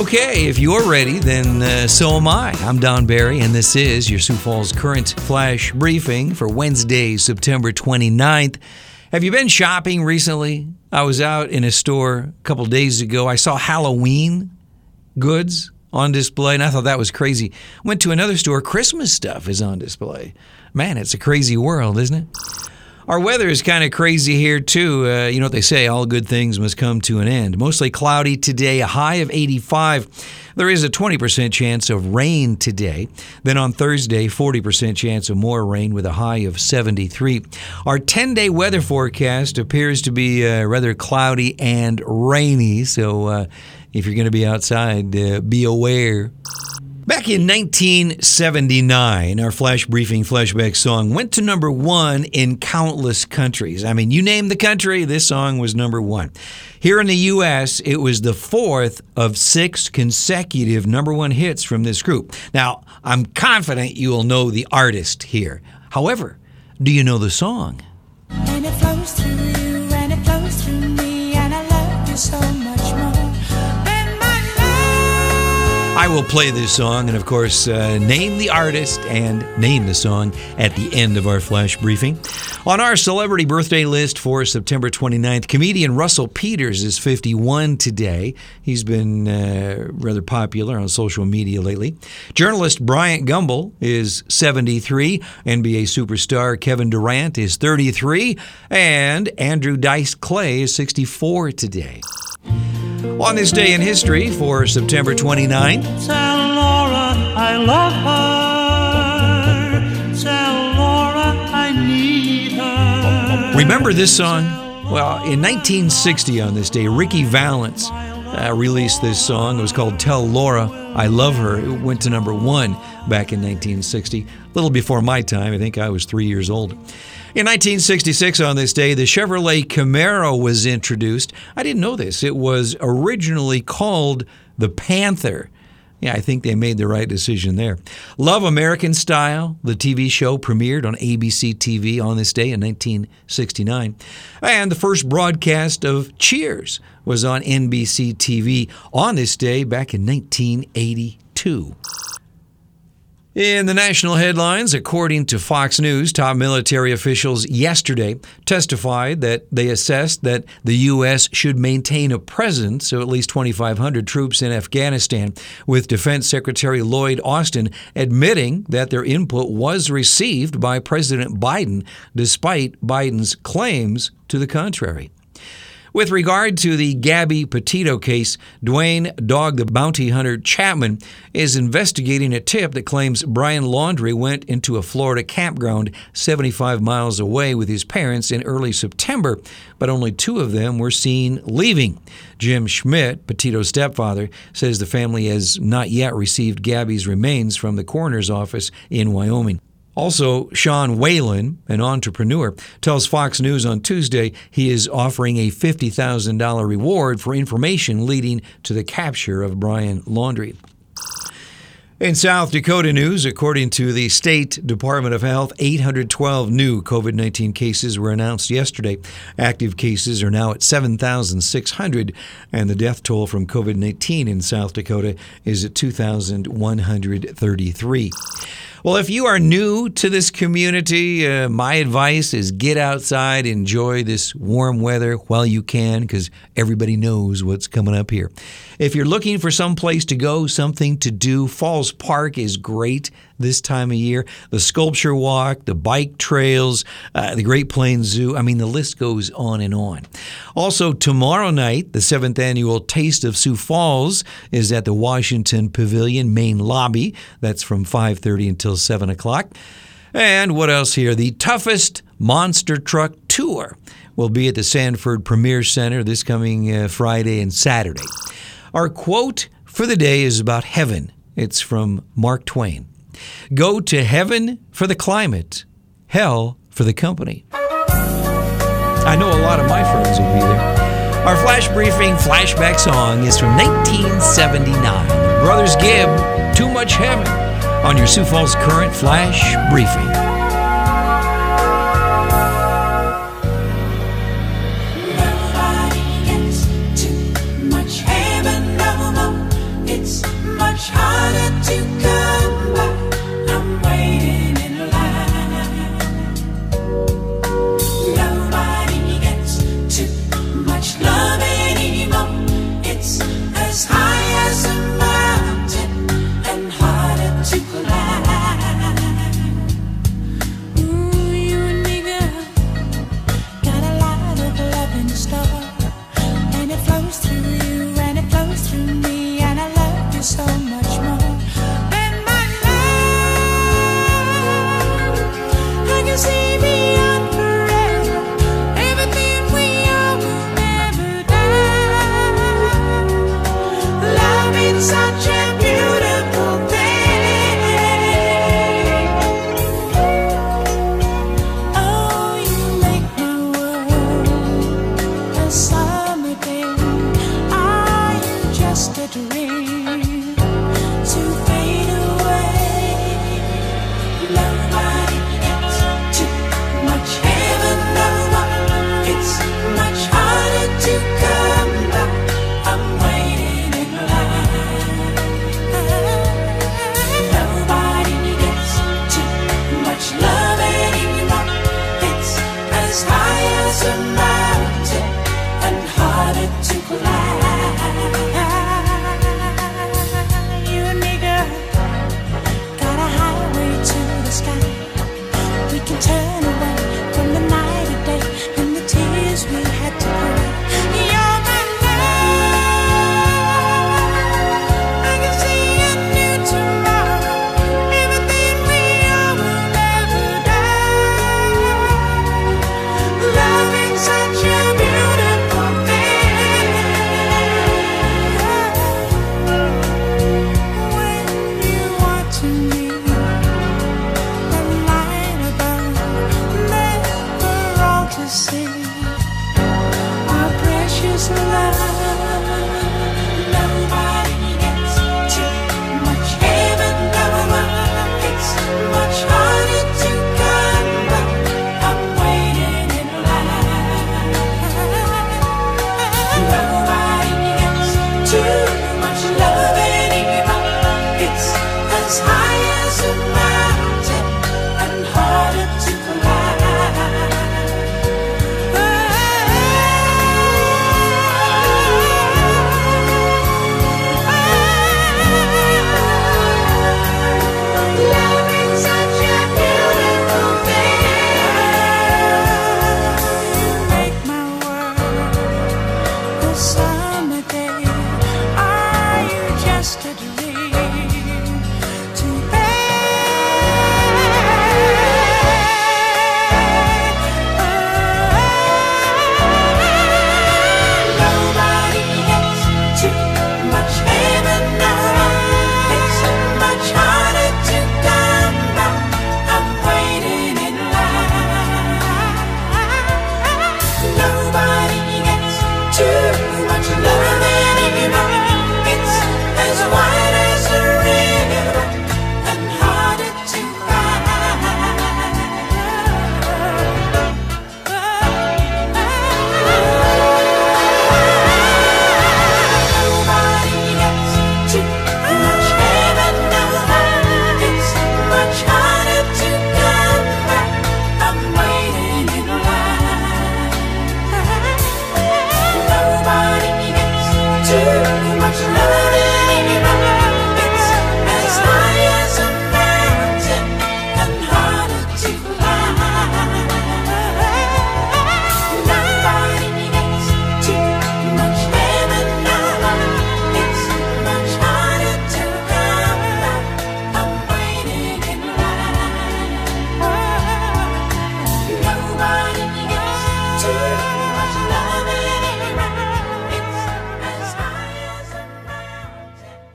Okay, if you're ready, then uh, so am I. I'm Don Barry, and this is your Sioux Falls Current Flash Briefing for Wednesday, September 29th. Have you been shopping recently? I was out in a store a couple days ago. I saw Halloween goods on display, and I thought that was crazy. Went to another store, Christmas stuff is on display. Man, it's a crazy world, isn't it? Our weather is kind of crazy here, too. Uh, you know what they say, all good things must come to an end. Mostly cloudy today, a high of 85. There is a 20% chance of rain today. Then on Thursday, 40% chance of more rain with a high of 73. Our 10 day weather forecast appears to be uh, rather cloudy and rainy, so uh, if you're going to be outside, uh, be aware. Back in 1979, our flash briefing flashback song went to number one in countless countries. I mean, you name the country, this song was number one. Here in the U.S., it was the fourth of six consecutive number one hits from this group. Now, I'm confident you'll know the artist here. However, do you know the song? Will play this song and, of course, uh, name the artist and name the song at the end of our flash briefing. On our celebrity birthday list for September 29th, comedian Russell Peters is 51 today. He's been uh, rather popular on social media lately. Journalist Bryant Gumbel is 73. NBA superstar Kevin Durant is 33. And Andrew Dice Clay is 64 today. On this day in history for September 29th, Tell Laura I love her. Tell Laura I need her. Remember this song? Well, in 1960 on this day, Ricky Valance uh, released this song. It was called Tell Laura I Love Her. It went to number one back in 1960, a little before my time. I think I was three years old. In 1966, on this day, the Chevrolet Camaro was introduced. I didn't know this. It was originally called the Panther. Yeah, I think they made the right decision there. Love American Style, the TV show, premiered on ABC TV on this day in 1969. And the first broadcast of Cheers was on NBC TV on this day back in 1982. In the national headlines, according to Fox News, top military officials yesterday testified that they assessed that the U.S. should maintain a presence of at least 2,500 troops in Afghanistan, with Defense Secretary Lloyd Austin admitting that their input was received by President Biden, despite Biden's claims to the contrary. With regard to the Gabby Petito case, Duane Dog the Bounty Hunter Chapman is investigating a tip that claims Brian Laundrie went into a Florida campground 75 miles away with his parents in early September, but only two of them were seen leaving. Jim Schmidt, Petito's stepfather, says the family has not yet received Gabby's remains from the coroner's office in Wyoming. Also, Sean Whalen, an entrepreneur, tells Fox News on Tuesday he is offering a $50,000 reward for information leading to the capture of Brian Laundrie. In South Dakota news, according to the State Department of Health, 812 new COVID 19 cases were announced yesterday. Active cases are now at 7,600, and the death toll from COVID 19 in South Dakota is at 2,133. Well, if you are new to this community, uh, my advice is get outside, enjoy this warm weather while you can, because everybody knows what's coming up here. If you're looking for some place to go, something to do, Falls Park is great this time of year. The sculpture walk, the bike trails, uh, the Great Plains Zoo. I mean, the list goes on and on. Also, tomorrow night, the seventh annual Taste of Sioux Falls is at the Washington Pavilion main lobby. That's from 5:30 until 7 o'clock. And what else here? The toughest monster truck tour will be at the Sanford Premier Center this coming uh, Friday and Saturday. Our quote for the day is about heaven. It's from Mark Twain. Go to heaven for the climate, hell for the company. I know a lot of my friends will be there. Our flash briefing flashback song is from 1979. Brothers Gibb, Too Much Heaven, on your Sioux Falls Current Flash Briefing.